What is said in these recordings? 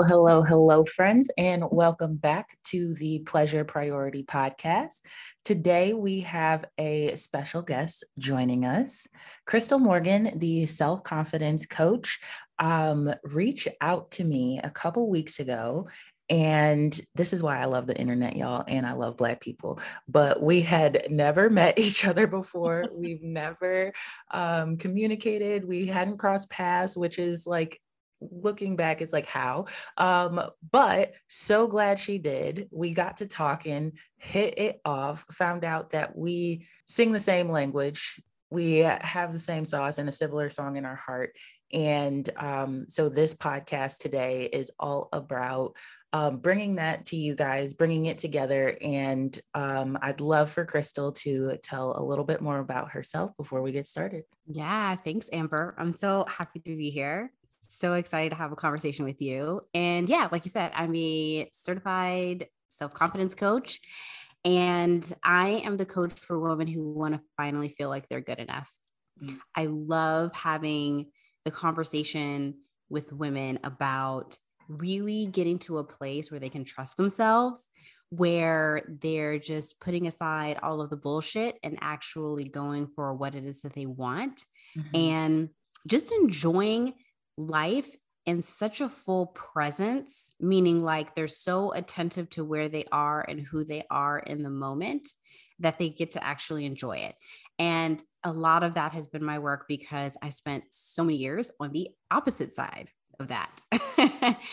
Hello, hello, hello, friends, and welcome back to the Pleasure Priority Podcast. Today we have a special guest joining us, Crystal Morgan, the self confidence coach. Um, reached out to me a couple weeks ago and this is why I love the internet, y'all, and I love Black people. But we had never met each other before. We've never um, communicated. We hadn't crossed paths, which is like looking back, it's like how. Um, but so glad she did. We got to talking, hit it off, found out that we sing the same language. We have the same sauce and a similar song in our heart. And um, so this podcast today is all about um, bringing that to you guys, bringing it together. And um, I'd love for Crystal to tell a little bit more about herself before we get started. Yeah, thanks, Amber. I'm so happy to be here. So excited to have a conversation with you. And yeah, like you said, I'm a certified self confidence coach. And I am the coach for women who want to finally feel like they're good enough. Mm-hmm. I love having the conversation with women about really getting to a place where they can trust themselves, where they're just putting aside all of the bullshit and actually going for what it is that they want mm-hmm. and just enjoying life in such a full presence, meaning like they're so attentive to where they are and who they are in the moment that they get to actually enjoy it. And a lot of that has been my work because I spent so many years on the opposite side of that.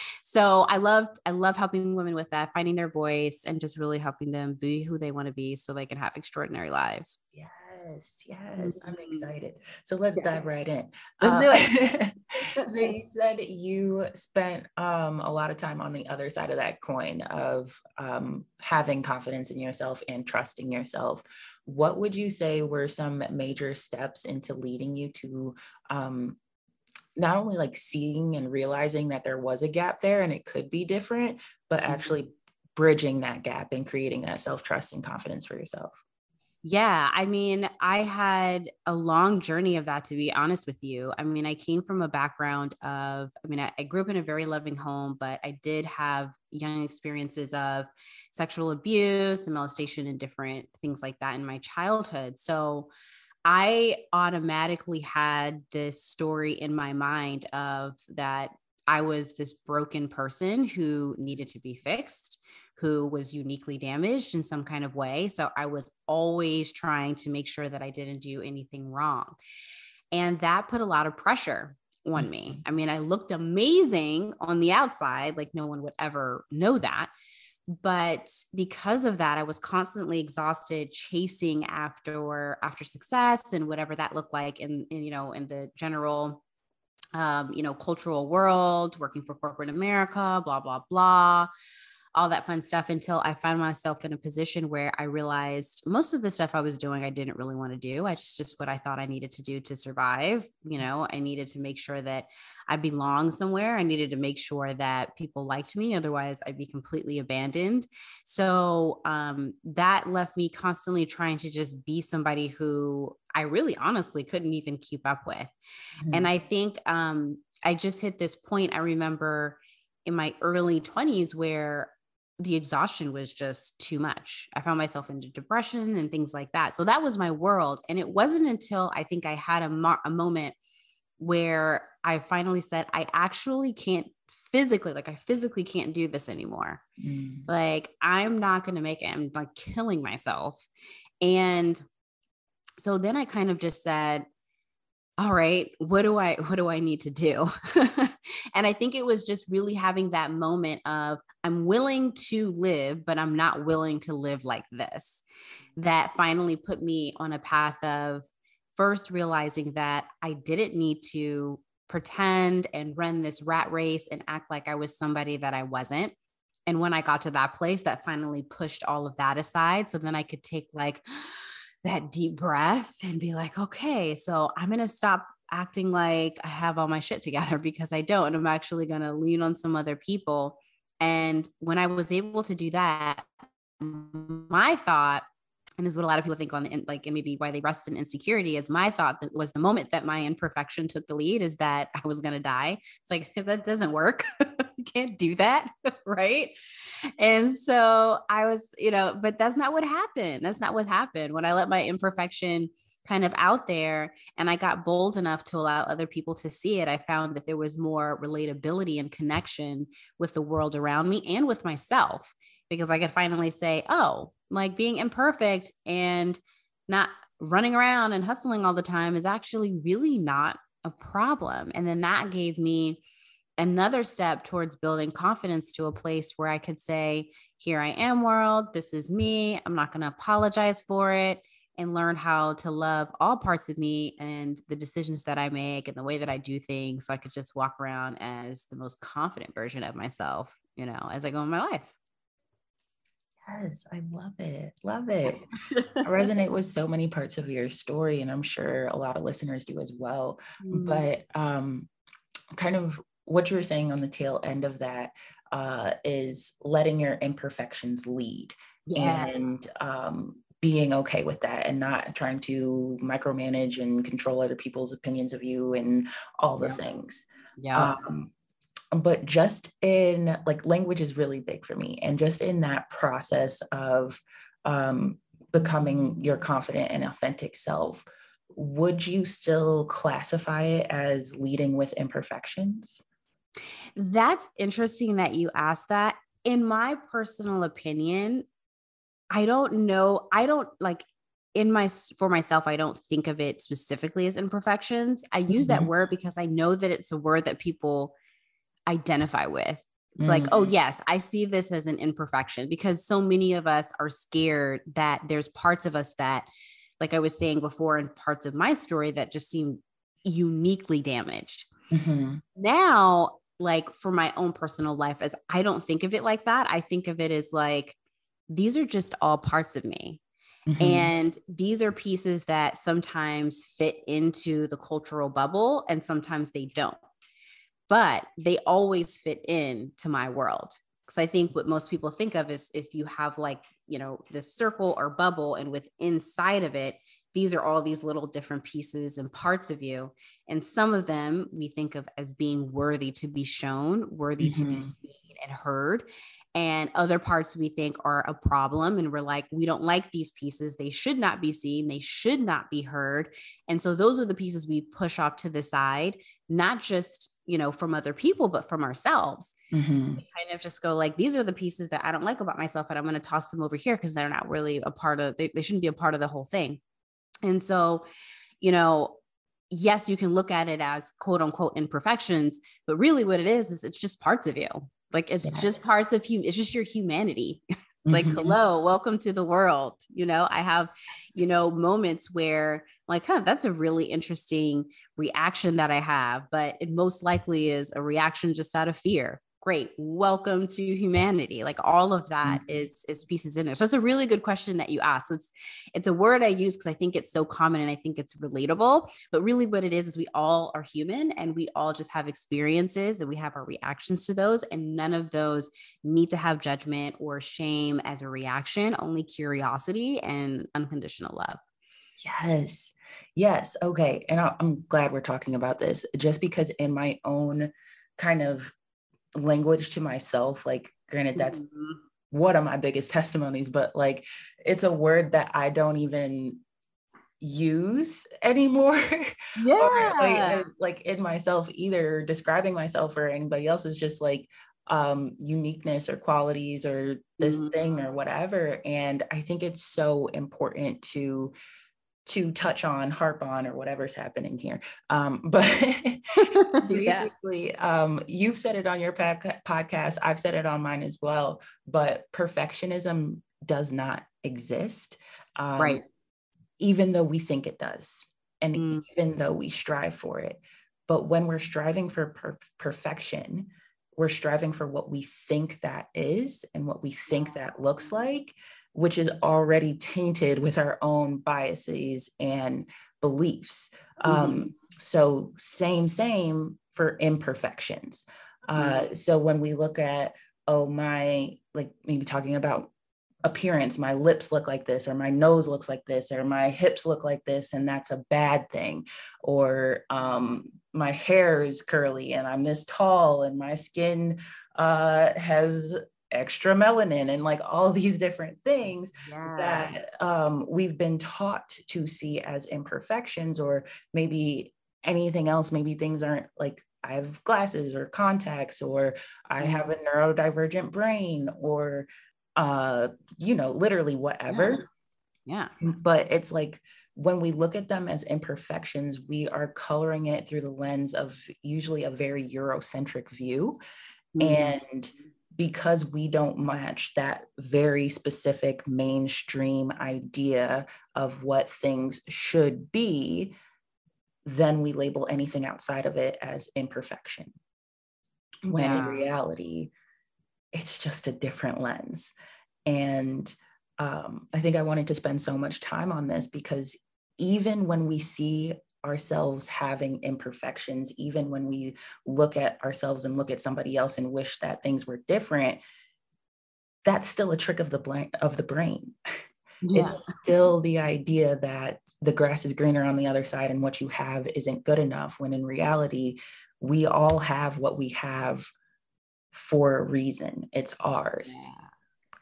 so I love I love helping women with that, finding their voice and just really helping them be who they want to be so they can have extraordinary lives. Yes, yes, I'm mm-hmm. excited. So let's yeah. dive right in. Let's uh, do it. so you said you spent um, a lot of time on the other side of that coin of um, having confidence in yourself and trusting yourself. What would you say were some major steps into leading you to um, not only like seeing and realizing that there was a gap there and it could be different, but mm-hmm. actually bridging that gap and creating that self trust and confidence for yourself? Yeah, I mean, I had a long journey of that, to be honest with you. I mean, I came from a background of, I mean, I, I, grew up in a very loving home, but I did have young experiences of sexual abuse and molestation and different things like that in my childhood. So I automatically had this story in my mind of that I was this broken person who needed to be fixed who was uniquely damaged in some kind of way. So I was always trying to make sure that I didn't do anything wrong. And that put a lot of pressure on me. Mm-hmm. I mean, I looked amazing on the outside, like no one would ever know that. But because of that, I was constantly exhausted chasing after after success and whatever that looked like in, in you know in the general um, you know cultural world, working for corporate America, blah blah blah all that fun stuff until I found myself in a position where I realized most of the stuff I was doing, I didn't really want to do. I just, just what I thought I needed to do to survive. You know, I needed to make sure that I belong somewhere. I needed to make sure that people liked me. Otherwise, I'd be completely abandoned. So um, that left me constantly trying to just be somebody who I really honestly couldn't even keep up with. Mm-hmm. And I think um, I just hit this point. I remember in my early 20s where the exhaustion was just too much. I found myself into depression and things like that. So that was my world. And it wasn't until I think I had a, mo- a moment where I finally said, I actually can't physically, like, I physically can't do this anymore. Mm. Like, I'm not going to make it. I'm like killing myself. And so then I kind of just said, all right what do i what do i need to do and i think it was just really having that moment of i'm willing to live but i'm not willing to live like this that finally put me on a path of first realizing that i didn't need to pretend and run this rat race and act like i was somebody that i wasn't. And when i got to that place that finally pushed all of that aside. So then i could take like that deep breath and be like, okay, so I'm going to stop acting like I have all my shit together because I don't. I'm actually going to lean on some other people. And when I was able to do that, my thought, and this is what a lot of people think on the like, and maybe why they rest in insecurity is my thought that was the moment that my imperfection took the lead is that I was going to die. It's like, that doesn't work. You can't do that. right. And so I was, you know, but that's not what happened. That's not what happened. When I let my imperfection kind of out there and I got bold enough to allow other people to see it, I found that there was more relatability and connection with the world around me and with myself because I could finally say, oh, like being imperfect and not running around and hustling all the time is actually really not a problem. And then that gave me another step towards building confidence to a place where I could say, Here I am, world. This is me. I'm not going to apologize for it and learn how to love all parts of me and the decisions that I make and the way that I do things. So I could just walk around as the most confident version of myself, you know, as I go in my life. Yes, I love it. Love it. I resonate with so many parts of your story, and I'm sure a lot of listeners do as well. Mm. But um, kind of what you were saying on the tail end of that uh, is letting your imperfections lead yeah. and um, being okay with that and not trying to micromanage and control other people's opinions of you and all the yeah. things. Yeah. Um, but just in like language is really big for me and just in that process of um, becoming your confident and authentic self would you still classify it as leading with imperfections that's interesting that you asked that in my personal opinion i don't know i don't like in my for myself i don't think of it specifically as imperfections i use mm-hmm. that word because i know that it's a word that people identify with. It's mm-hmm. like, oh, mm-hmm. yes, I see this as an imperfection because so many of us are scared that there's parts of us that, like I was saying before, in parts of my story that just seem uniquely damaged. Mm-hmm. Now, like for my own personal life, as I don't think of it like that, I think of it as like, these are just all parts of me. Mm-hmm. And these are pieces that sometimes fit into the cultural bubble and sometimes they don't but they always fit in to my world because i think what most people think of is if you have like you know this circle or bubble and with inside of it these are all these little different pieces and parts of you and some of them we think of as being worthy to be shown worthy mm-hmm. to be mm-hmm. seen and heard and other parts we think are a problem and we're like we don't like these pieces. They should not be seen. They should not be heard. And so those are the pieces we push off to the side not just you know from other people but from ourselves. Mm-hmm. kind of just go like these are the pieces that i don't like about myself and i'm going to toss them over here because they're not really a part of they, they shouldn't be a part of the whole thing. And so you know yes you can look at it as quote unquote imperfections but really what it is is it's just parts of you like it's yeah. just parts of you it's just your humanity it's like mm-hmm. hello welcome to the world you know i have you know moments where like huh that's a really interesting reaction that I have, but it most likely is a reaction just out of fear. Great. Welcome to humanity. Like all of that mm-hmm. is is pieces in there. So it's a really good question that you asked. It's it's a word I use because I think it's so common and I think it's relatable. But really what it is is we all are human and we all just have experiences and we have our reactions to those. And none of those need to have judgment or shame as a reaction, only curiosity and unconditional love. Yes. Yes. Okay. And I'm glad we're talking about this just because, in my own kind of language to myself, like, granted, that's mm-hmm. one of my biggest testimonies, but like, it's a word that I don't even use anymore. Yeah. like, like in myself, either describing myself or anybody else is just like, um uniqueness or qualities or this mm-hmm. thing or whatever and i think it's so important to to touch on, harp on, or whatever's happening here. Um, but basically, yeah. um, you've said it on your podcast. I've said it on mine as well. But perfectionism does not exist. Um, right. Even though we think it does, and mm. even though we strive for it. But when we're striving for per- perfection, we're striving for what we think that is and what we think that looks like which is already tainted with our own biases and beliefs. Mm-hmm. Um, so, same, same for imperfections. Uh, mm-hmm. so, when we look at, oh, my, like maybe talking about appearance my lips look like this or my nose looks like this or my hips look like this and that's a bad thing or um, my hair is curly and i'm this tall and my skin uh, has extra melanin and like all these different things yeah. that um, we've been taught to see as imperfections or maybe anything else maybe things aren't like i have glasses or contacts or i mm-hmm. have a neurodivergent brain or uh you know literally whatever yeah. yeah but it's like when we look at them as imperfections we are coloring it through the lens of usually a very eurocentric view mm-hmm. and because we don't match that very specific mainstream idea of what things should be, then we label anything outside of it as imperfection. When in reality, it's just a different lens. And um, I think I wanted to spend so much time on this because even when we see ourselves having imperfections, even when we look at ourselves and look at somebody else and wish that things were different, that's still a trick of the brain of the brain. Yeah. It's still the idea that the grass is greener on the other side and what you have isn't good enough when in reality we all have what we have for a reason. It's ours. Yeah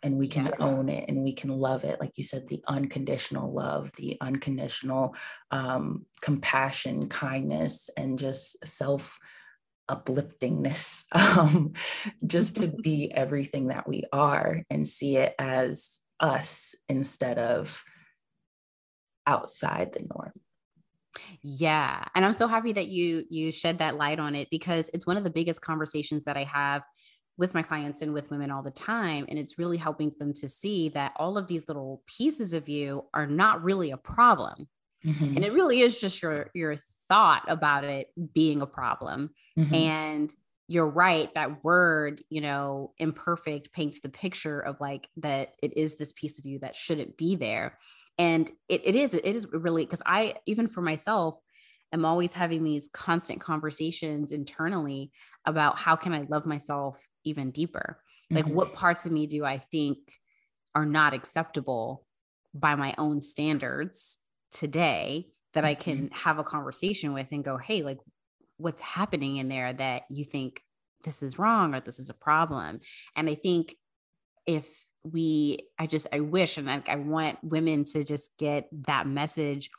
and we can own it and we can love it like you said the unconditional love the unconditional um, compassion kindness and just self upliftingness um, just to be everything that we are and see it as us instead of outside the norm. Yeah and i'm so happy that you you shed that light on it because it's one of the biggest conversations that i have with my clients and with women all the time. And it's really helping them to see that all of these little pieces of you are not really a problem. Mm-hmm. And it really is just your your thought about it being a problem. Mm-hmm. And you're right, that word, you know, imperfect paints the picture of like that it is this piece of you that shouldn't be there. And it, it is, it is really because I even for myself, am always having these constant conversations internally about how can I love myself even deeper? Like, mm-hmm. what parts of me do I think are not acceptable by my own standards today that mm-hmm. I can have a conversation with and go, hey, like, what's happening in there that you think this is wrong or this is a problem? And I think if we, I just, I wish and I, I want women to just get that message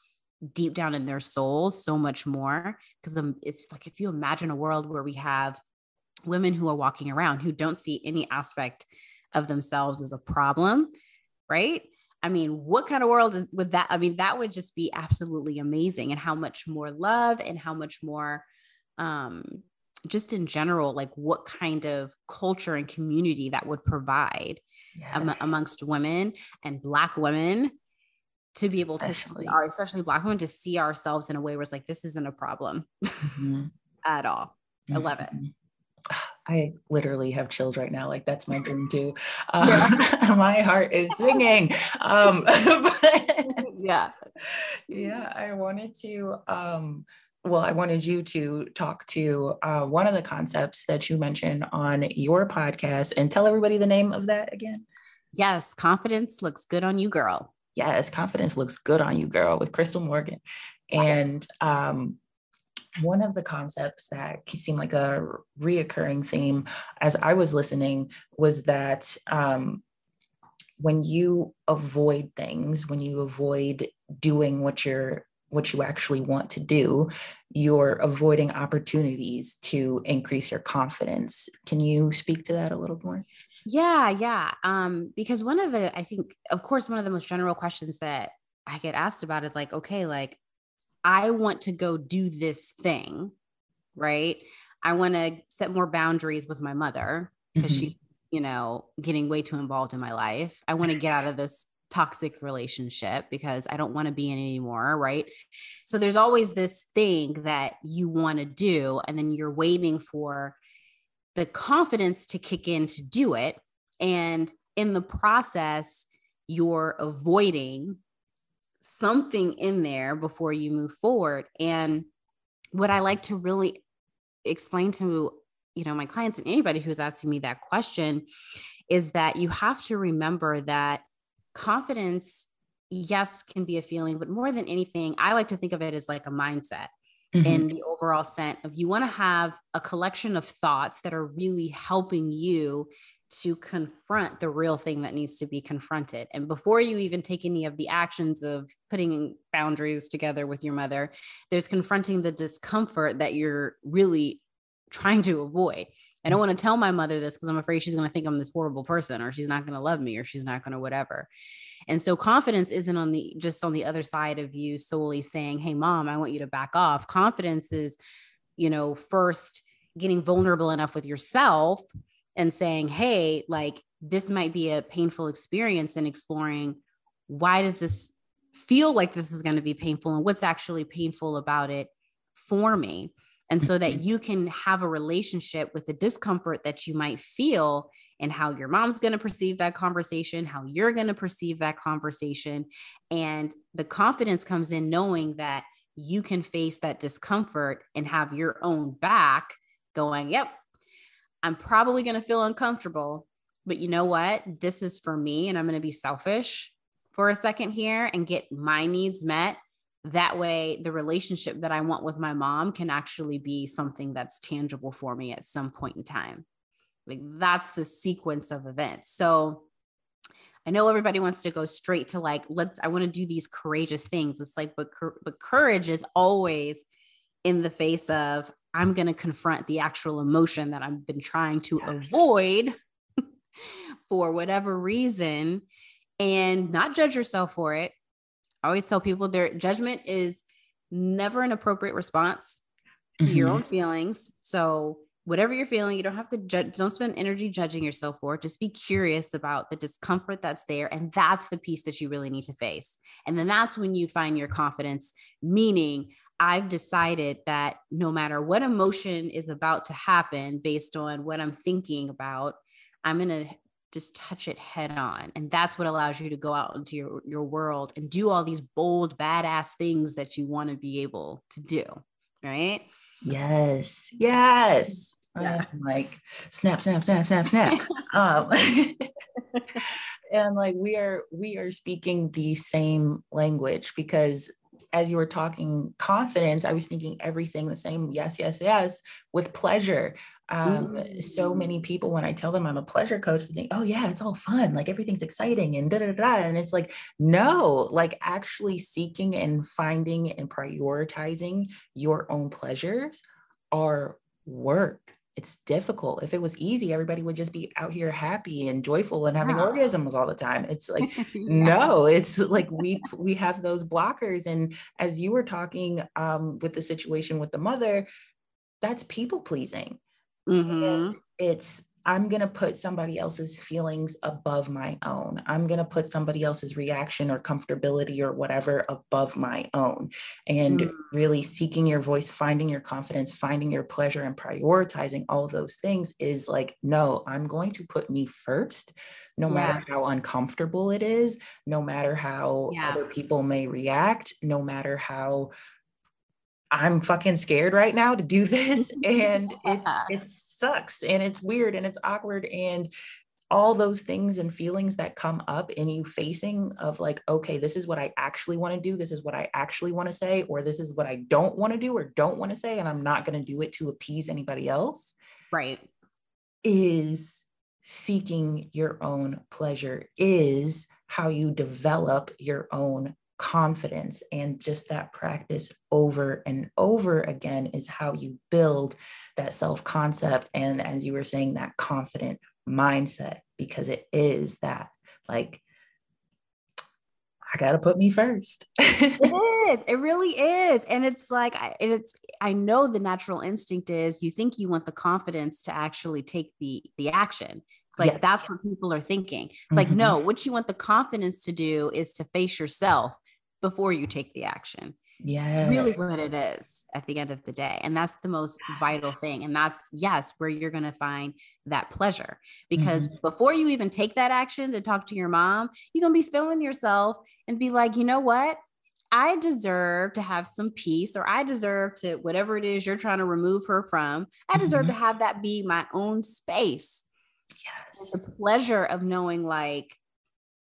deep down in their souls so much more because it's like if you imagine a world where we have women who are walking around who don't see any aspect of themselves as a problem, right? I mean, what kind of world is with that? I mean, that would just be absolutely amazing, and how much more love and how much more, um, just in general, like what kind of culture and community that would provide yeah. am- amongst women and Black women to be able especially. to see our, especially Black women, to see ourselves in a way where it's like, this isn't a problem mm-hmm. at all. Mm-hmm. I love it. Mm-hmm. I literally have chills right now. Like that's my dream too. Um, yeah. my heart is singing. Um, but, yeah, yeah. I wanted to. Um, well, I wanted you to talk to uh, one of the concepts that you mentioned on your podcast, and tell everybody the name of that again. Yes, confidence looks good on you, girl. Yes, confidence looks good on you, girl, with Crystal Morgan, and um, one of the concepts that seemed like a reoccurring theme as I was listening was that um, when you avoid things, when you avoid doing what you're what you actually want to do, you're avoiding opportunities to increase your confidence. Can you speak to that a little more? Yeah, yeah. Um, because one of the, I think, of course, one of the most general questions that I get asked about is like, okay, like I want to go do this thing, right? I want to set more boundaries with my mother because mm-hmm. she, you know, getting way too involved in my life. I want to get out of this toxic relationship because I don't want to be in anymore, right? So there's always this thing that you want to do and then you're waiting for the confidence to kick in to do it and in the process you're avoiding something in there before you move forward. And what I like to really explain to you know, my clients and anybody who's asking me that question is that you have to remember that confidence, yes, can be a feeling, but more than anything, I like to think of it as like a mindset. Mm-hmm. in the overall sense of you want to have a collection of thoughts that are really helping you to confront the real thing that needs to be confronted. And before you even take any of the actions of putting boundaries together with your mother, there's confronting the discomfort that you're really trying to avoid. I don't mm. want to tell my mother this because I'm afraid she's going to think I'm this horrible person or she's not going to love me or she's not going to whatever. And so confidence isn't on the just on the other side of you solely saying, "Hey mom, I want you to back off." Confidence is, you know, first getting vulnerable enough with yourself and saying, hey, like this might be a painful experience and exploring why does this feel like this is going to be painful and what's actually painful about it for me. And so that mm-hmm. you can have a relationship with the discomfort that you might feel and how your mom's going to perceive that conversation, how you're going to perceive that conversation. And the confidence comes in knowing that you can face that discomfort and have your own back going, yep, I'm probably going to feel uncomfortable, but you know what? This is for me, and I'm going to be selfish for a second here and get my needs met. That way, the relationship that I want with my mom can actually be something that's tangible for me at some point in time. Like that's the sequence of events. So, I know everybody wants to go straight to like, let's, I want to do these courageous things. It's like, but, but courage is always in the face of, I'm going to confront the actual emotion that I've been trying to yes. avoid for whatever reason and not judge yourself for it. I always tell people their judgment is never an appropriate response to mm-hmm. your own feelings. So whatever you're feeling, you don't have to judge, don't spend energy judging yourself for it. Just be curious about the discomfort that's there. And that's the piece that you really need to face. And then that's when you find your confidence, meaning I've decided that no matter what emotion is about to happen based on what I'm thinking about, I'm going to just touch it head on. And that's what allows you to go out into your, your world and do all these bold, badass things that you want to be able to do. Right. Yes. Yes. Yeah. I'm like snap, snap, snap, snap, snap. um, and like we are we are speaking the same language because as you were talking confidence, I was thinking everything the same. Yes, yes, yes, with pleasure. Um, mm-hmm. So many people, when I tell them I'm a pleasure coach, they think, oh, yeah, it's all fun. Like everything's exciting and da da da. And it's like, no, like actually seeking and finding and prioritizing your own pleasures are work it's difficult. If it was easy, everybody would just be out here happy and joyful and having yeah. orgasms all the time. It's like yeah. no, it's like we we have those blockers. And as you were talking um, with the situation with the mother, that's people pleasing. Mm-hmm. It's I'm going to put somebody else's feelings above my own. I'm going to put somebody else's reaction or comfortability or whatever above my own. And mm. really seeking your voice, finding your confidence, finding your pleasure, and prioritizing all those things is like, no, I'm going to put me first, no yeah. matter how uncomfortable it is, no matter how yeah. other people may react, no matter how I'm fucking scared right now to do this. And it's, it's, sucks and it's weird and it's awkward and all those things and feelings that come up in you facing of like okay this is what i actually want to do this is what i actually want to say or this is what i don't want to do or don't want to say and i'm not going to do it to appease anybody else right is seeking your own pleasure is how you develop your own confidence and just that practice over and over again is how you build that self concept and as you were saying that confident mindset because it is that like I got to put me first. it is. It really is. And it's like, it's, I know the natural instinct is you think you want the confidence to actually take the, the action. It's like, yes. that's what people are thinking. It's mm-hmm. like, no, what you want the confidence to do is to face yourself before you take the action. Yeah. It's really what it is at the end of the day. And that's the most vital thing. And that's, yes, where you're going to find that pleasure. Because mm-hmm. before you even take that action to talk to your mom, you're going to be feeling yourself and be like, you know what? I deserve to have some peace, or I deserve to, whatever it is you're trying to remove her from, I deserve mm-hmm. to have that be my own space. Yes. the pleasure of knowing, like,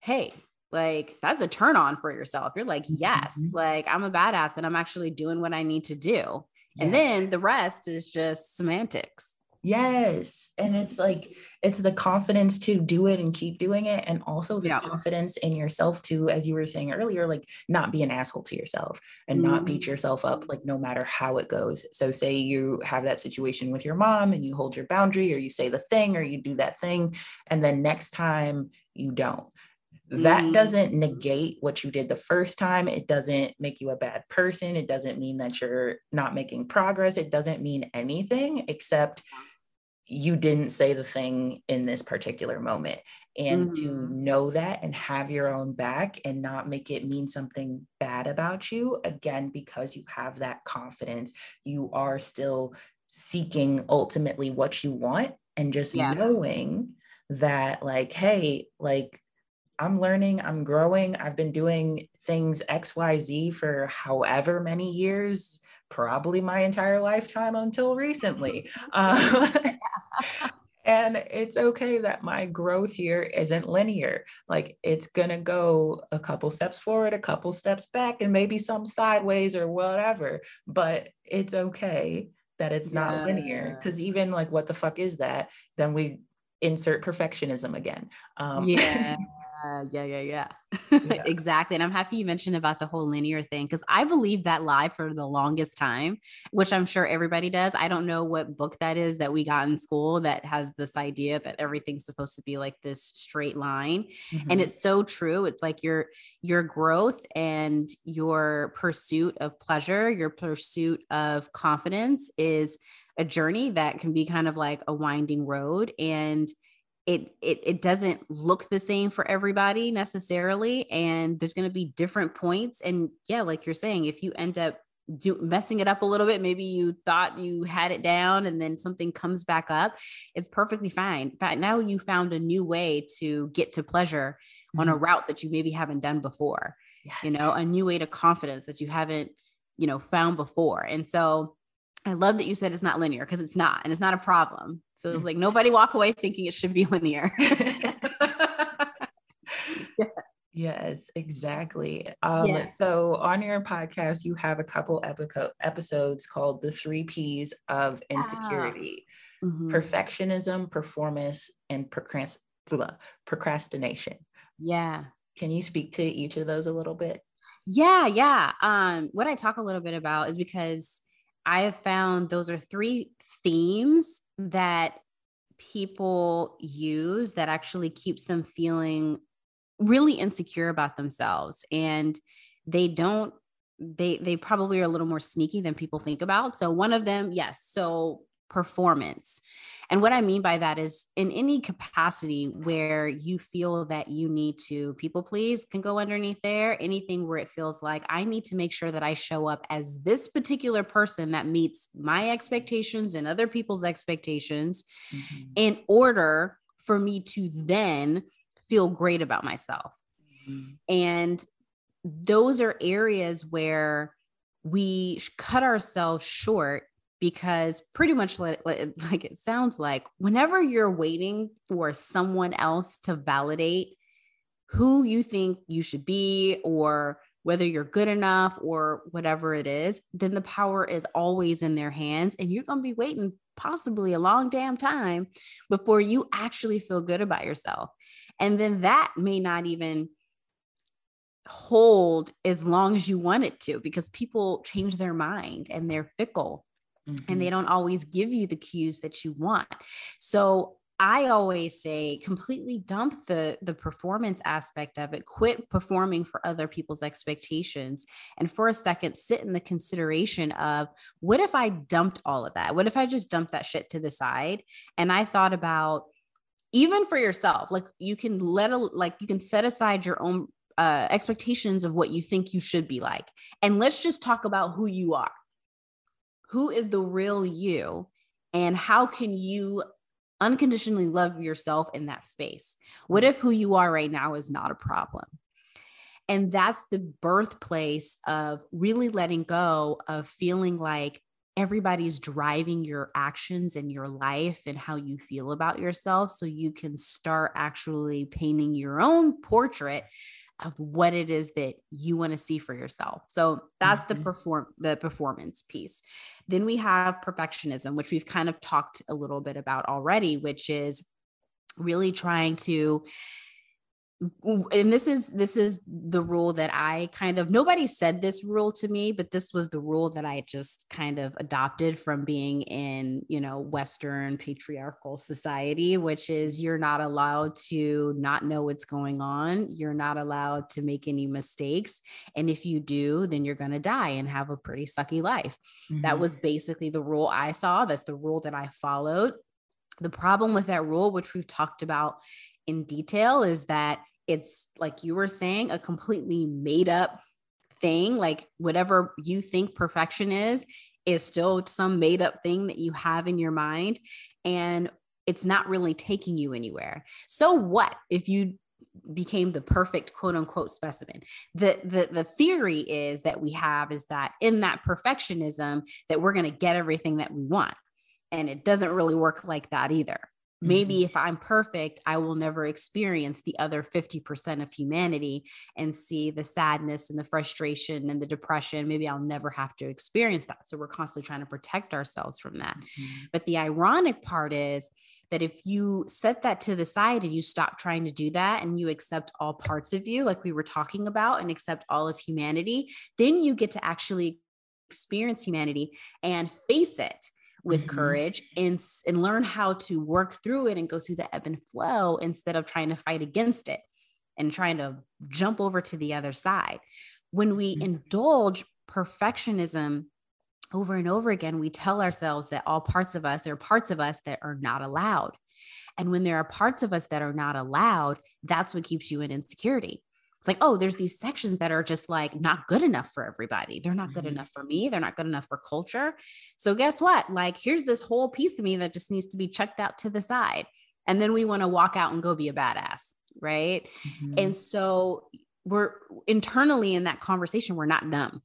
hey, like that's a turn on for yourself. You're like, yes, mm-hmm. like I'm a badass and I'm actually doing what I need to do. Yes. And then the rest is just semantics. Yes. And it's like, it's the confidence to do it and keep doing it. And also the yeah. confidence in yourself to, as you were saying earlier, like not be an asshole to yourself and mm-hmm. not beat mm-hmm. yourself up, like no matter how it goes. So, say you have that situation with your mom and you hold your boundary or you say the thing or you do that thing. And then next time you don't that mm. doesn't negate what you did the first time. It doesn't make you a bad person. It doesn't mean that you're not making progress. It doesn't mean anything except you didn't say the thing in this particular moment. And mm-hmm. to know that and have your own back and not make it mean something bad about you, again, because you have that confidence, you are still seeking ultimately what you want and just yeah. knowing that, like, hey, like, I'm learning, I'm growing. I've been doing things XYZ for however many years, probably my entire lifetime until recently. Uh, and it's okay that my growth here isn't linear. Like it's going to go a couple steps forward, a couple steps back, and maybe some sideways or whatever. But it's okay that it's not yeah. linear because even like, what the fuck is that? Then we insert perfectionism again. Um, yeah. Yeah, yeah, yeah. yeah. exactly. And I'm happy you mentioned about the whole linear thing because I believe that lie for the longest time, which I'm sure everybody does. I don't know what book that is that we got in school that has this idea that everything's supposed to be like this straight line. Mm-hmm. And it's so true. It's like your your growth and your pursuit of pleasure, your pursuit of confidence is a journey that can be kind of like a winding road and it, it it doesn't look the same for everybody necessarily and there's going to be different points and yeah like you're saying if you end up do messing it up a little bit maybe you thought you had it down and then something comes back up it's perfectly fine but now you found a new way to get to pleasure mm-hmm. on a mm-hmm. route that you maybe haven't done before yes, you know a new way to confidence that you haven't you know found before and so I love that you said it's not linear because it's not, and it's not a problem. So it's like nobody walk away thinking it should be linear. Yes, exactly. Um, yeah. So on your podcast, you have a couple epico- episodes called The Three Ps of Insecurity ah. mm-hmm. Perfectionism, Performance, and procrast- procrastination. Yeah. Can you speak to each of those a little bit? Yeah, yeah. Um, what I talk a little bit about is because I have found those are three themes that people use that actually keeps them feeling really insecure about themselves. And they don't they they probably are a little more sneaky than people think about. So one of them yes. So performance. And what I mean by that is in any capacity where you feel that you need to people please can go underneath there. Anything where it feels like I need to make sure that I show up as this particular person that meets my expectations and other people's expectations mm-hmm. in order for me to then feel great about myself. Mm-hmm. And those are areas where we cut ourselves short because pretty much like, like it sounds like whenever you're waiting for someone else to validate who you think you should be or whether you're good enough or whatever it is, then the power is always in their hands. And you're going to be waiting possibly a long damn time before you actually feel good about yourself. And then that may not even hold as long as you want it to because people change their mind and they're fickle mm-hmm. and they mm-hmm. don't always give you the cues that you want. So I always say completely dump the the performance aspect of it. Quit performing for other people's expectations and for a second sit in the consideration of what if I dumped all of that? What if I just dumped that shit to the side and I thought about even for yourself, like you can let a, like you can set aside your own uh, expectations of what you think you should be like. And let's just talk about who you are who is the real you and how can you unconditionally love yourself in that space what if who you are right now is not a problem And that's the birthplace of really letting go of feeling like everybody's driving your actions and your life and how you feel about yourself. So you can start actually painting your own portrait of what it is that you want to see for yourself. So that's mm-hmm. the perform the performance piece. Then we have perfectionism, which we've kind of talked a little bit about already, which is really trying to and this is this is the rule that i kind of nobody said this rule to me but this was the rule that i just kind of adopted from being in you know western patriarchal society which is you're not allowed to not know what's going on. You're not allowed to make any mistakes. And if you do then you're going to die and have a pretty sucky life. Mm-hmm. that was basically the rule i saw. That's the rule that i followed. The problem with that rule which we've talked about in detail is that it's like you were saying, a completely made up thing. Like whatever you think perfection is, is still some made up thing that you have in your mind. And it's not really taking you anywhere. So what if you became the perfect quote unquote specimen the, the the theory is that we have is that in that perfectionism that we're going to get everything that we want and it doesn't really work like that either Maybe mm-hmm. if I'm perfect, I will never experience the other 50% of humanity and see the sadness and the frustration and the depression. Maybe I'll never have to experience that. So we're constantly trying to protect ourselves from that. Mm-hmm. But the ironic part is that if you set that to the side and you stop trying to do that and you accept all parts of you, like we were talking about, and accept all of humanity, then you get to actually experience humanity and face it with mm-hmm. courage and and learn how to work through it and go through the ebb and flow instead of trying to fight against it and trying to jump over to the other side when we mm-hmm. indulge perfectionism over and over again we tell ourselves that all parts of us there are parts of us that are not allowed and when there are parts of us that are not allowed that's what keeps you in insecurity it's like, oh, there's these sections that are just like not good enough for everybody. They're not good mm-hmm. enough for me. They're not good enough for culture. So, guess what? Like, here's this whole piece of me that just needs to be checked out to the side. And then we want to walk out and go be a badass. Right. Mm-hmm. And so, we're internally in that conversation, we're not numb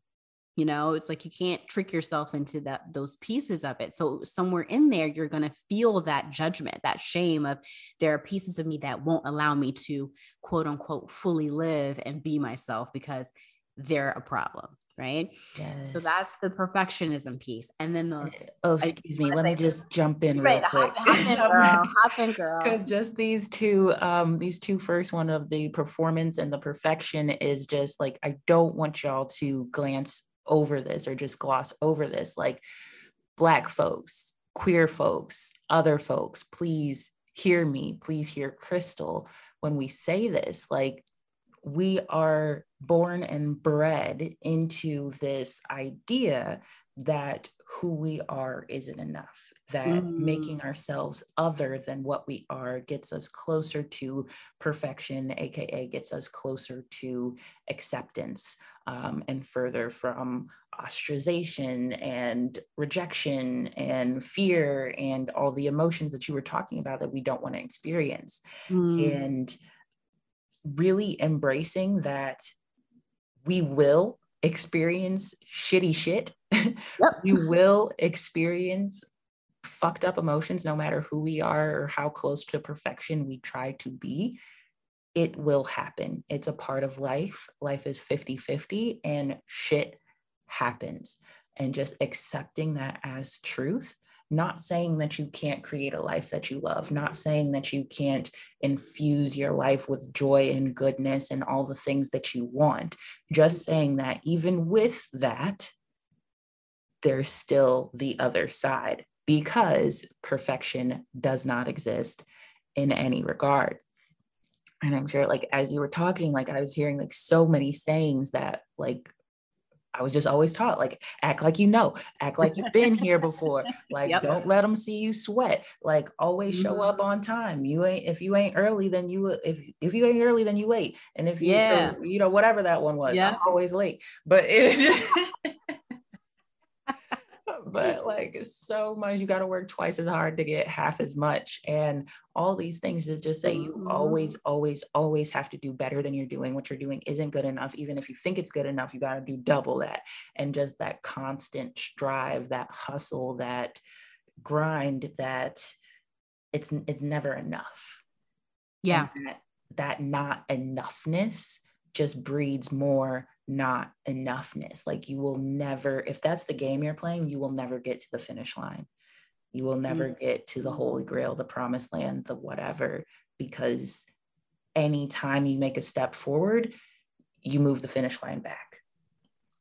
you know it's like you can't trick yourself into that those pieces of it. So somewhere in there you're going to feel that judgment that shame of there are pieces of me that won't allow me to quote unquote fully live and be myself because they're a problem right? Yes. so that's the perfectionism piece. And then the oh excuse me let me just jump in right, real quick. hop, in, girl hop in girl. Because just these two um these two first one of the performance and the perfection is just like i don't want y'all to glance over this or just gloss over this. Like, Black folks, queer folks, other folks, please hear me. Please hear Crystal when we say this. Like, we are born and bred into this idea that who we are isn't enough, that mm. making ourselves other than what we are gets us closer to perfection, AKA gets us closer to acceptance um, and further from ostracization and rejection and fear and all the emotions that you were talking about that we don't want to experience. Mm. And really embracing that we will experience shitty shit. Yep. we will experience fucked up emotions no matter who we are or how close to perfection we try to be it will happen. It's a part of life. Life is 50 50 and shit happens. And just accepting that as truth, not saying that you can't create a life that you love, not saying that you can't infuse your life with joy and goodness and all the things that you want, just saying that even with that, there's still the other side because perfection does not exist in any regard. And i'm sure like as you were talking like i was hearing like so many sayings that like I was just always taught like act like you know, act like you've been here before. Like yep. don't let them see you sweat. Like always show mm-hmm. up on time. You ain't if you ain't early, then you if if you ain't early, then you late. And if you yeah. you know whatever that one was, yeah. I'm always late. But it's just but like so much you got to work twice as hard to get half as much and all these things to just say you mm-hmm. always always always have to do better than you're doing what you're doing isn't good enough even if you think it's good enough you got to do double that and just that constant strive that hustle that grind that it's it's never enough yeah that, that not enoughness just breeds more not enoughness. Like you will never, if that's the game you're playing, you will never get to the finish line. You will never mm-hmm. get to the holy grail, the promised land, the whatever, because anytime you make a step forward, you move the finish line back.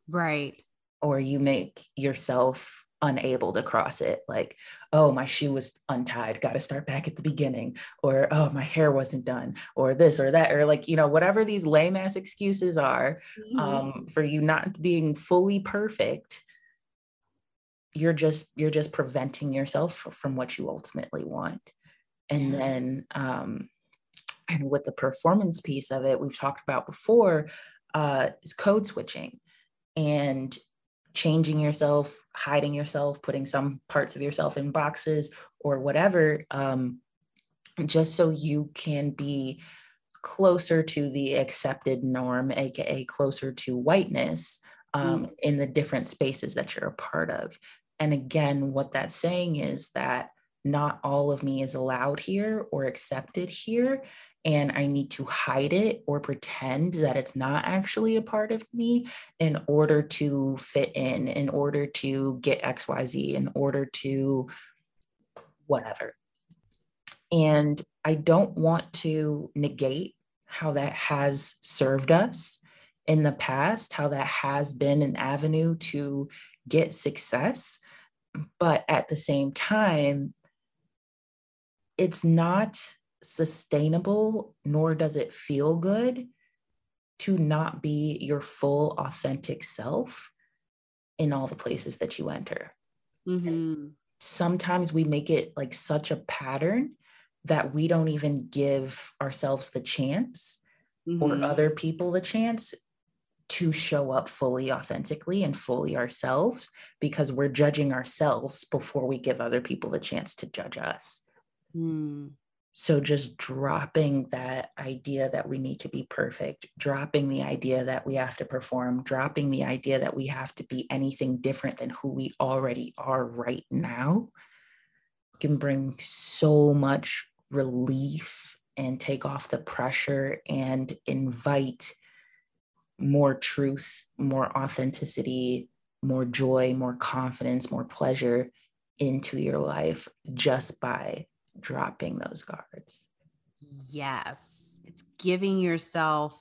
Right. Or you make yourself unable to cross it like oh my shoe was untied got to start back at the beginning or oh my hair wasn't done or this or that or like you know whatever these lame ass excuses are mm-hmm. um, for you not being fully perfect you're just you're just preventing yourself from what you ultimately want and yeah. then um and with the performance piece of it we've talked about before uh is code switching and changing yourself, hiding yourself, putting some parts of yourself in boxes or whatever, um, just so you can be closer to the accepted norm, aka closer to whiteness um, mm. in the different spaces that you're a part of. And again, what that's saying is that not all of me is allowed here or accepted here and I need to hide it or pretend that it's not actually a part of me in order to fit in, in order to get XYZ, in order to whatever. And I don't want to negate how that has served us in the past, how that has been an avenue to get success. But at the same time, it's not sustainable, nor does it feel good to not be your full authentic self in all the places that you enter. Mm-hmm. Sometimes we make it like such a pattern that we don't even give ourselves the chance mm-hmm. or other people the chance to show up fully authentically and fully ourselves because we're judging ourselves before we give other people the chance to judge us. Mm. So just dropping that idea that we need to be perfect, dropping the idea that we have to perform, dropping the idea that we have to be anything different than who we already are right now can bring so much relief and take off the pressure and invite more truth, more authenticity, more joy, more confidence, more pleasure into your life just by dropping those guards. Yes. It's giving yourself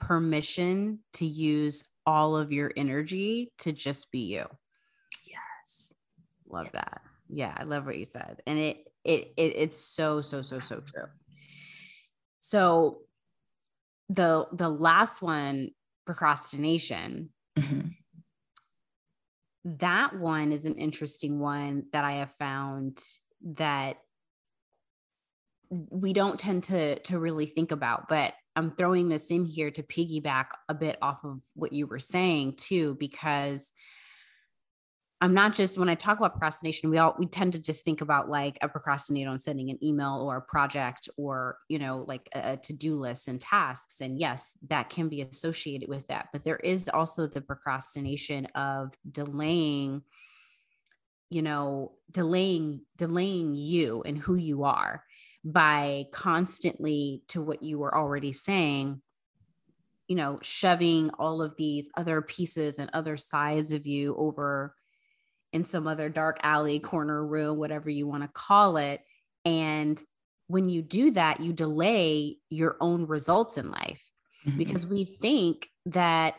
permission to use all of your energy to just be you. Yes. Love that. Yeah, I love what you said. And it it, it it's so so so so true. So the the last one procrastination. Mm-hmm. That one is an interesting one that I have found that we don't tend to to really think about but i'm throwing this in here to piggyback a bit off of what you were saying too because i'm not just when i talk about procrastination we all we tend to just think about like a procrastinate on sending an email or a project or you know like a, a to-do list and tasks. And yes that can be associated with that but there is also the procrastination of delaying you know delaying delaying you and who you are by constantly to what you were already saying you know shoving all of these other pieces and other sides of you over in some other dark alley corner room whatever you want to call it and when you do that you delay your own results in life mm-hmm. because we think that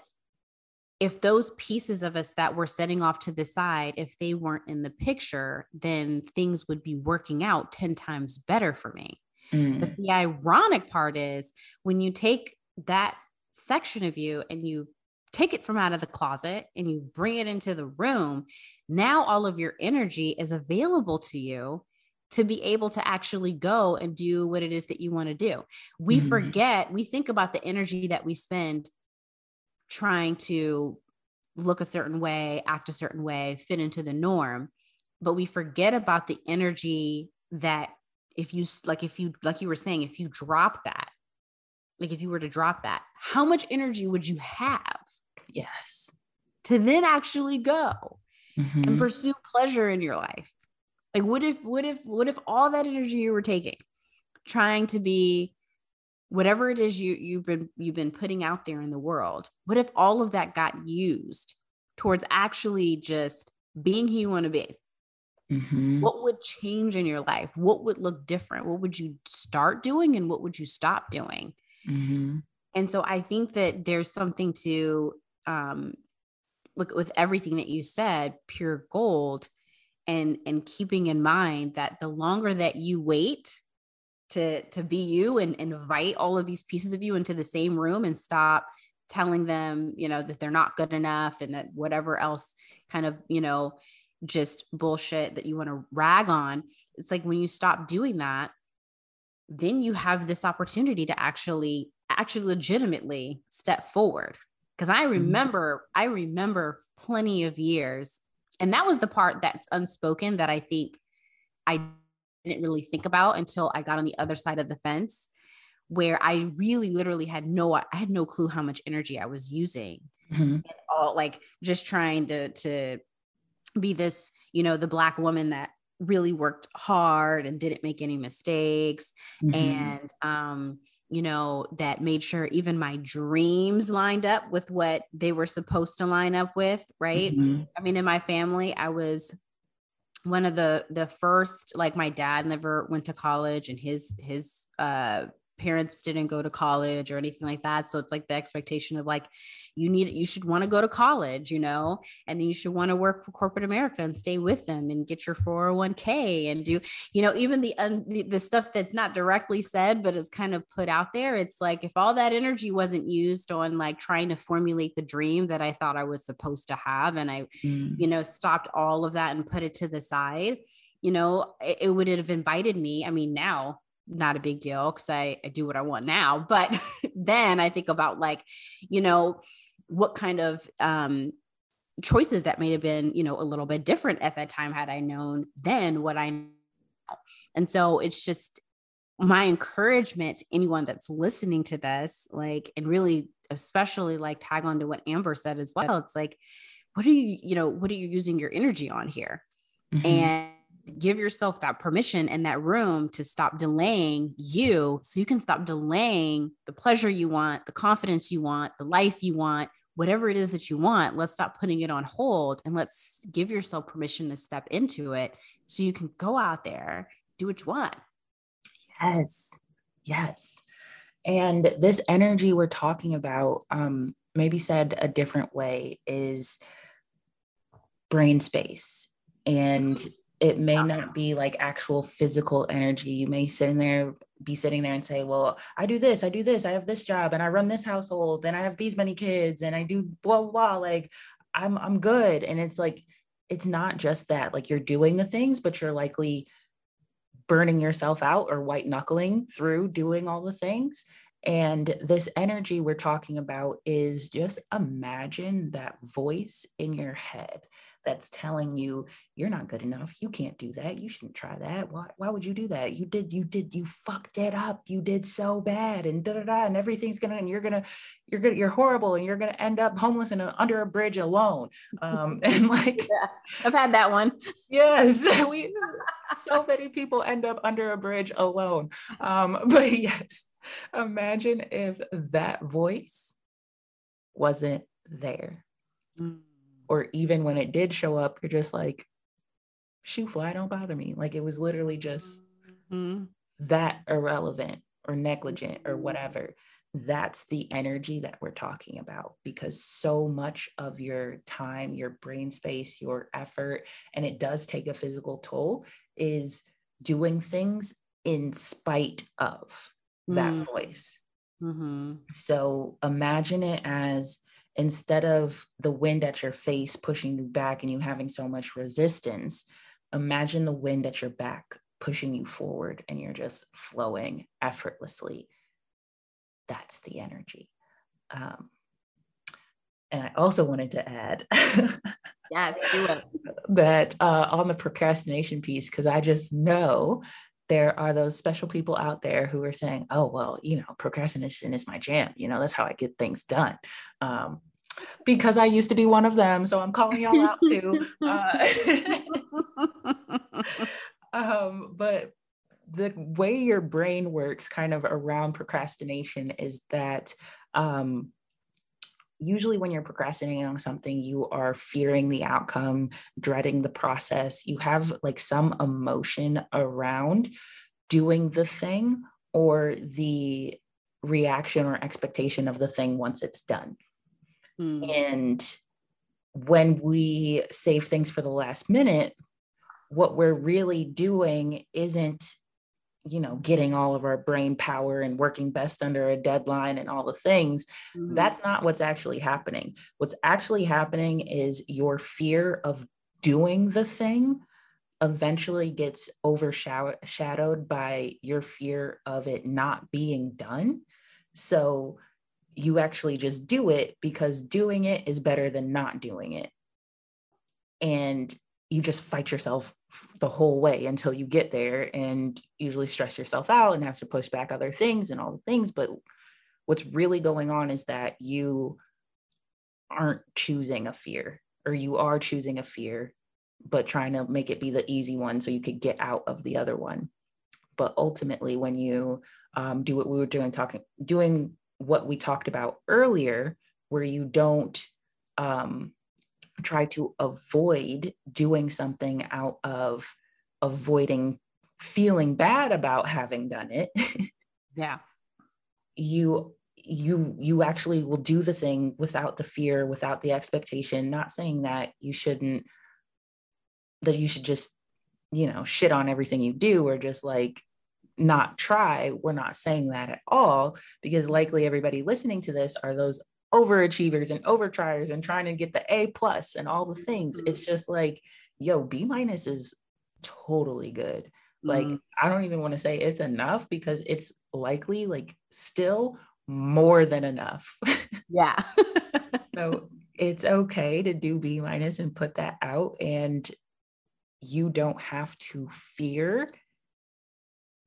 if those pieces of us that we're setting off to the side, if they weren't in the picture, then things would be working out 10 times better for me. Mm. But the ironic part is when you take that section of you and you take it from out of the closet and you bring it into the room, now all of your energy is available to you to be able to actually go and do what it is that you want to do. We mm. forget, we think about the energy that we spend trying to look a certain way, act a certain way, fit into the norm. But we forget about the energy that if you like if you like you were saying if you drop that like if you were to drop that how much energy would you have yes to then actually go mm-hmm. and pursue pleasure in your life like what if what if what if all that energy you were taking trying to be whatever it is you you've been you've been putting out there in the world what if all of that got used towards actually just being who you want to be Mm-hmm. What would change in your life? What would look different? What would you start doing and what would you stop doing? Mm-hmm. And so I think that there's something to um, look with everything that you said, pure gold, and and keeping in mind that the longer that you wait to to be you and, and invite all of these pieces of you into the same room and stop telling them, you know, that they're not good enough and that whatever else kind of, you know, just bullshit that you want to rag on. It's like when you stop doing that, then you have this opportunity to actually actually legitimately step forward. Cuz I mm-hmm. remember I remember plenty of years and that was the part that's unspoken that I think I didn't really think about until I got on the other side of the fence where I really literally had no I had no clue how much energy I was using. Mm-hmm. all like just trying to to be this, you know, the black woman that really worked hard and didn't make any mistakes mm-hmm. and um you know that made sure even my dreams lined up with what they were supposed to line up with right mm-hmm. i mean in my family i was one of the the first like my dad never went to college and his his uh parents didn't go to college or anything like that so it's like the expectation of like you need you should want to go to college you know and then you should want to work for corporate america and stay with them and get your 401k and do you know even the, um, the the stuff that's not directly said but is kind of put out there it's like if all that energy wasn't used on like trying to formulate the dream that i thought i was supposed to have and i mm. you know stopped all of that and put it to the side you know it, it would have invited me i mean now not a big deal because I, I do what I want now. But then I think about like, you know, what kind of um, choices that may have been, you know, a little bit different at that time had I known then what I know. And so it's just my encouragement to anyone that's listening to this, like, and really, especially like tag on to what Amber said as well. It's like, what are you, you know, what are you using your energy on here? Mm-hmm. And give yourself that permission and that room to stop delaying you so you can stop delaying the pleasure you want, the confidence you want, the life you want, whatever it is that you want. Let's stop putting it on hold and let's give yourself permission to step into it so you can go out there, do what you want. Yes. Yes. And this energy we're talking about, um, maybe said a different way, is brain space. And it may not be like actual physical energy. You may sit in there, be sitting there and say, Well, I do this, I do this, I have this job, and I run this household, and I have these many kids, and I do blah blah, blah. like I'm I'm good. And it's like, it's not just that, like you're doing the things, but you're likely burning yourself out or white knuckling through doing all the things. And this energy we're talking about is just imagine that voice in your head that's telling you you're not good enough. You can't do that. You shouldn't try that. Why, why would you do that? You did you did you fucked it up. You did so bad. And da da da and everything's gonna and you're gonna you're gonna you're horrible and you're gonna end up homeless and under a bridge alone. Um and like yeah, i've had that one. yes we so many people end up under a bridge alone. Um but yes imagine if that voice wasn't there. Mm or even when it did show up, you're just like, shoot fly, don't bother me. Like it was literally just mm-hmm. that irrelevant or negligent or whatever. That's the energy that we're talking about because so much of your time, your brain space, your effort, and it does take a physical toll, is doing things in spite of that mm. voice. Mm-hmm. So imagine it as instead of the wind at your face pushing you back and you having so much resistance, imagine the wind at your back pushing you forward and you're just flowing effortlessly. That's the energy. Um, And I also wanted to add yes, do it. that uh, on the procrastination piece, because I just know there are those special people out there who are saying, oh, well, you know, procrastination is my jam. You know, that's how I get things done. Um, because I used to be one of them. So I'm calling y'all out too. Uh, um, but the way your brain works kind of around procrastination is that um, usually when you're procrastinating on something you are fearing the outcome dreading the process you have like some emotion around doing the thing or the reaction or expectation of the thing once it's done hmm. and when we save things for the last minute what we're really doing isn't you know getting all of our brain power and working best under a deadline and all the things mm-hmm. that's not what's actually happening. What's actually happening is your fear of doing the thing eventually gets overshadowed by your fear of it not being done. So you actually just do it because doing it is better than not doing it. And you just fight yourself the whole way until you get there and usually stress yourself out and have to push back other things and all the things. But what's really going on is that you aren't choosing a fear or you are choosing a fear but trying to make it be the easy one so you could get out of the other one. But ultimately when you um, do what we were doing talking doing what we talked about earlier where you don't um, try to avoid doing something out of avoiding feeling bad about having done it. Yeah. You you you actually will do the thing without the fear without the expectation. Not saying that you shouldn't that you should just you know shit on everything you do or just like not try. We're not saying that at all because likely everybody listening to this are those overachievers and overtriers and trying to get the A plus and all the things. Mm-hmm. It's just like, yo, B minus is totally good. Like, mm-hmm. I don't even want to say it's enough because it's likely like still more than enough. Yeah. so it's okay to do B minus and put that out. And you don't have to fear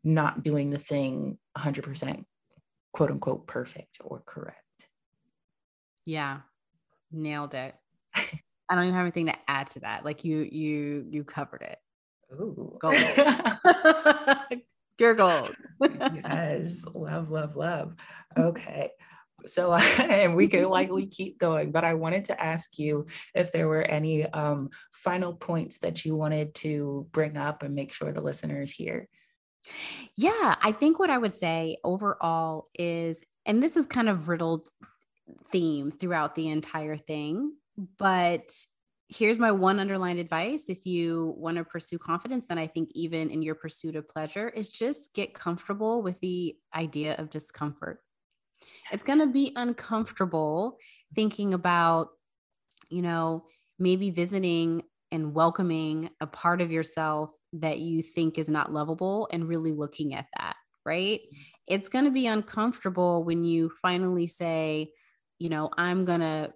not doing the thing 100% quote unquote perfect or correct. Yeah. Nailed it. I don't even have anything to add to that. Like you, you, you covered it. Ooh. Gold. Pure gold. yes. Love, love, love. Okay. So, and we could likely keep going, but I wanted to ask you if there were any um, final points that you wanted to bring up and make sure the listeners hear. Yeah, I think what I would say overall is, and this is kind of riddled theme throughout the entire thing. But here's my one underlined advice if you want to pursue confidence then i think even in your pursuit of pleasure is just get comfortable with the idea of discomfort it's going to be uncomfortable thinking about you know maybe visiting and welcoming a part of yourself that you think is not lovable and really looking at that right mm-hmm. it's going to be uncomfortable when you finally say you know i'm gonna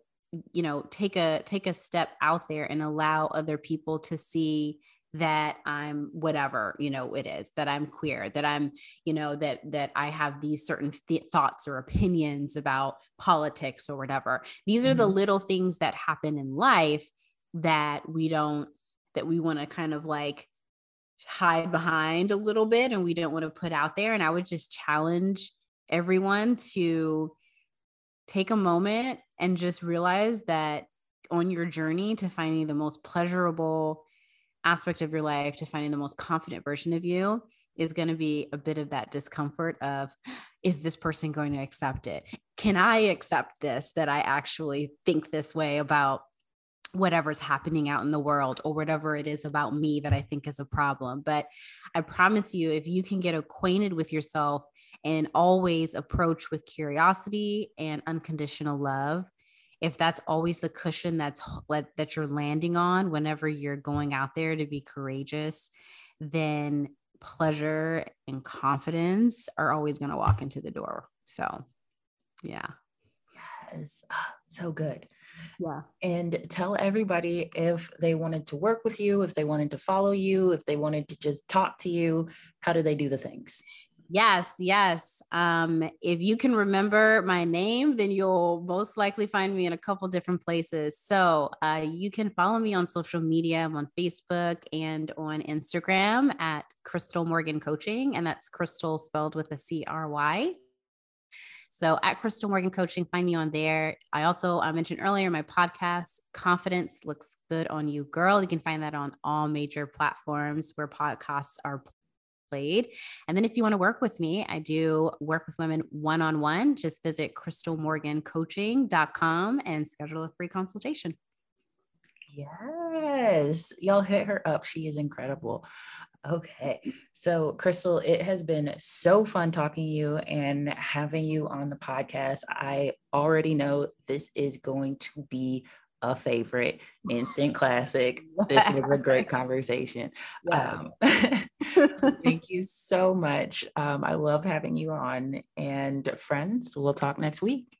you know take a take a step out there and allow other people to see that i'm whatever you know it is that i'm queer that i'm you know that that i have these certain th- thoughts or opinions about politics or whatever these are mm-hmm. the little things that happen in life that we don't that we want to kind of like hide behind a little bit and we don't want to put out there and i would just challenge everyone to take a moment and just realize that on your journey to finding the most pleasurable aspect of your life, to finding the most confident version of you, is going to be a bit of that discomfort of is this person going to accept it? Can I accept this that I actually think this way about whatever's happening out in the world or whatever it is about me that I think is a problem? But I promise you, if you can get acquainted with yourself and always approach with curiosity and unconditional love if that's always the cushion that's that you're landing on whenever you're going out there to be courageous then pleasure and confidence are always going to walk into the door so yeah Yes. Oh, so good. Yeah. And tell everybody if they wanted to work with you, if they wanted to follow you, if they wanted to just talk to you, how do they do the things? Yes, yes. Um, if you can remember my name, then you'll most likely find me in a couple different places. So uh, you can follow me on social media. I'm on Facebook and on Instagram at Crystal Morgan Coaching, and that's Crystal spelled with a C R Y. So at Crystal Morgan Coaching, find me on there. I also I mentioned earlier my podcast, Confidence Looks Good on You Girl. You can find that on all major platforms where podcasts are played. And then if you want to work with me, I do work with women one on one. Just visit crystalmorgancoaching.com and schedule a free consultation. Yes, y'all hit her up. She is incredible. Okay. So, Crystal, it has been so fun talking to you and having you on the podcast. I already know this is going to be a favorite, instant classic. This was a great conversation. Um, thank you so much. Um, I love having you on. And friends, we'll talk next week.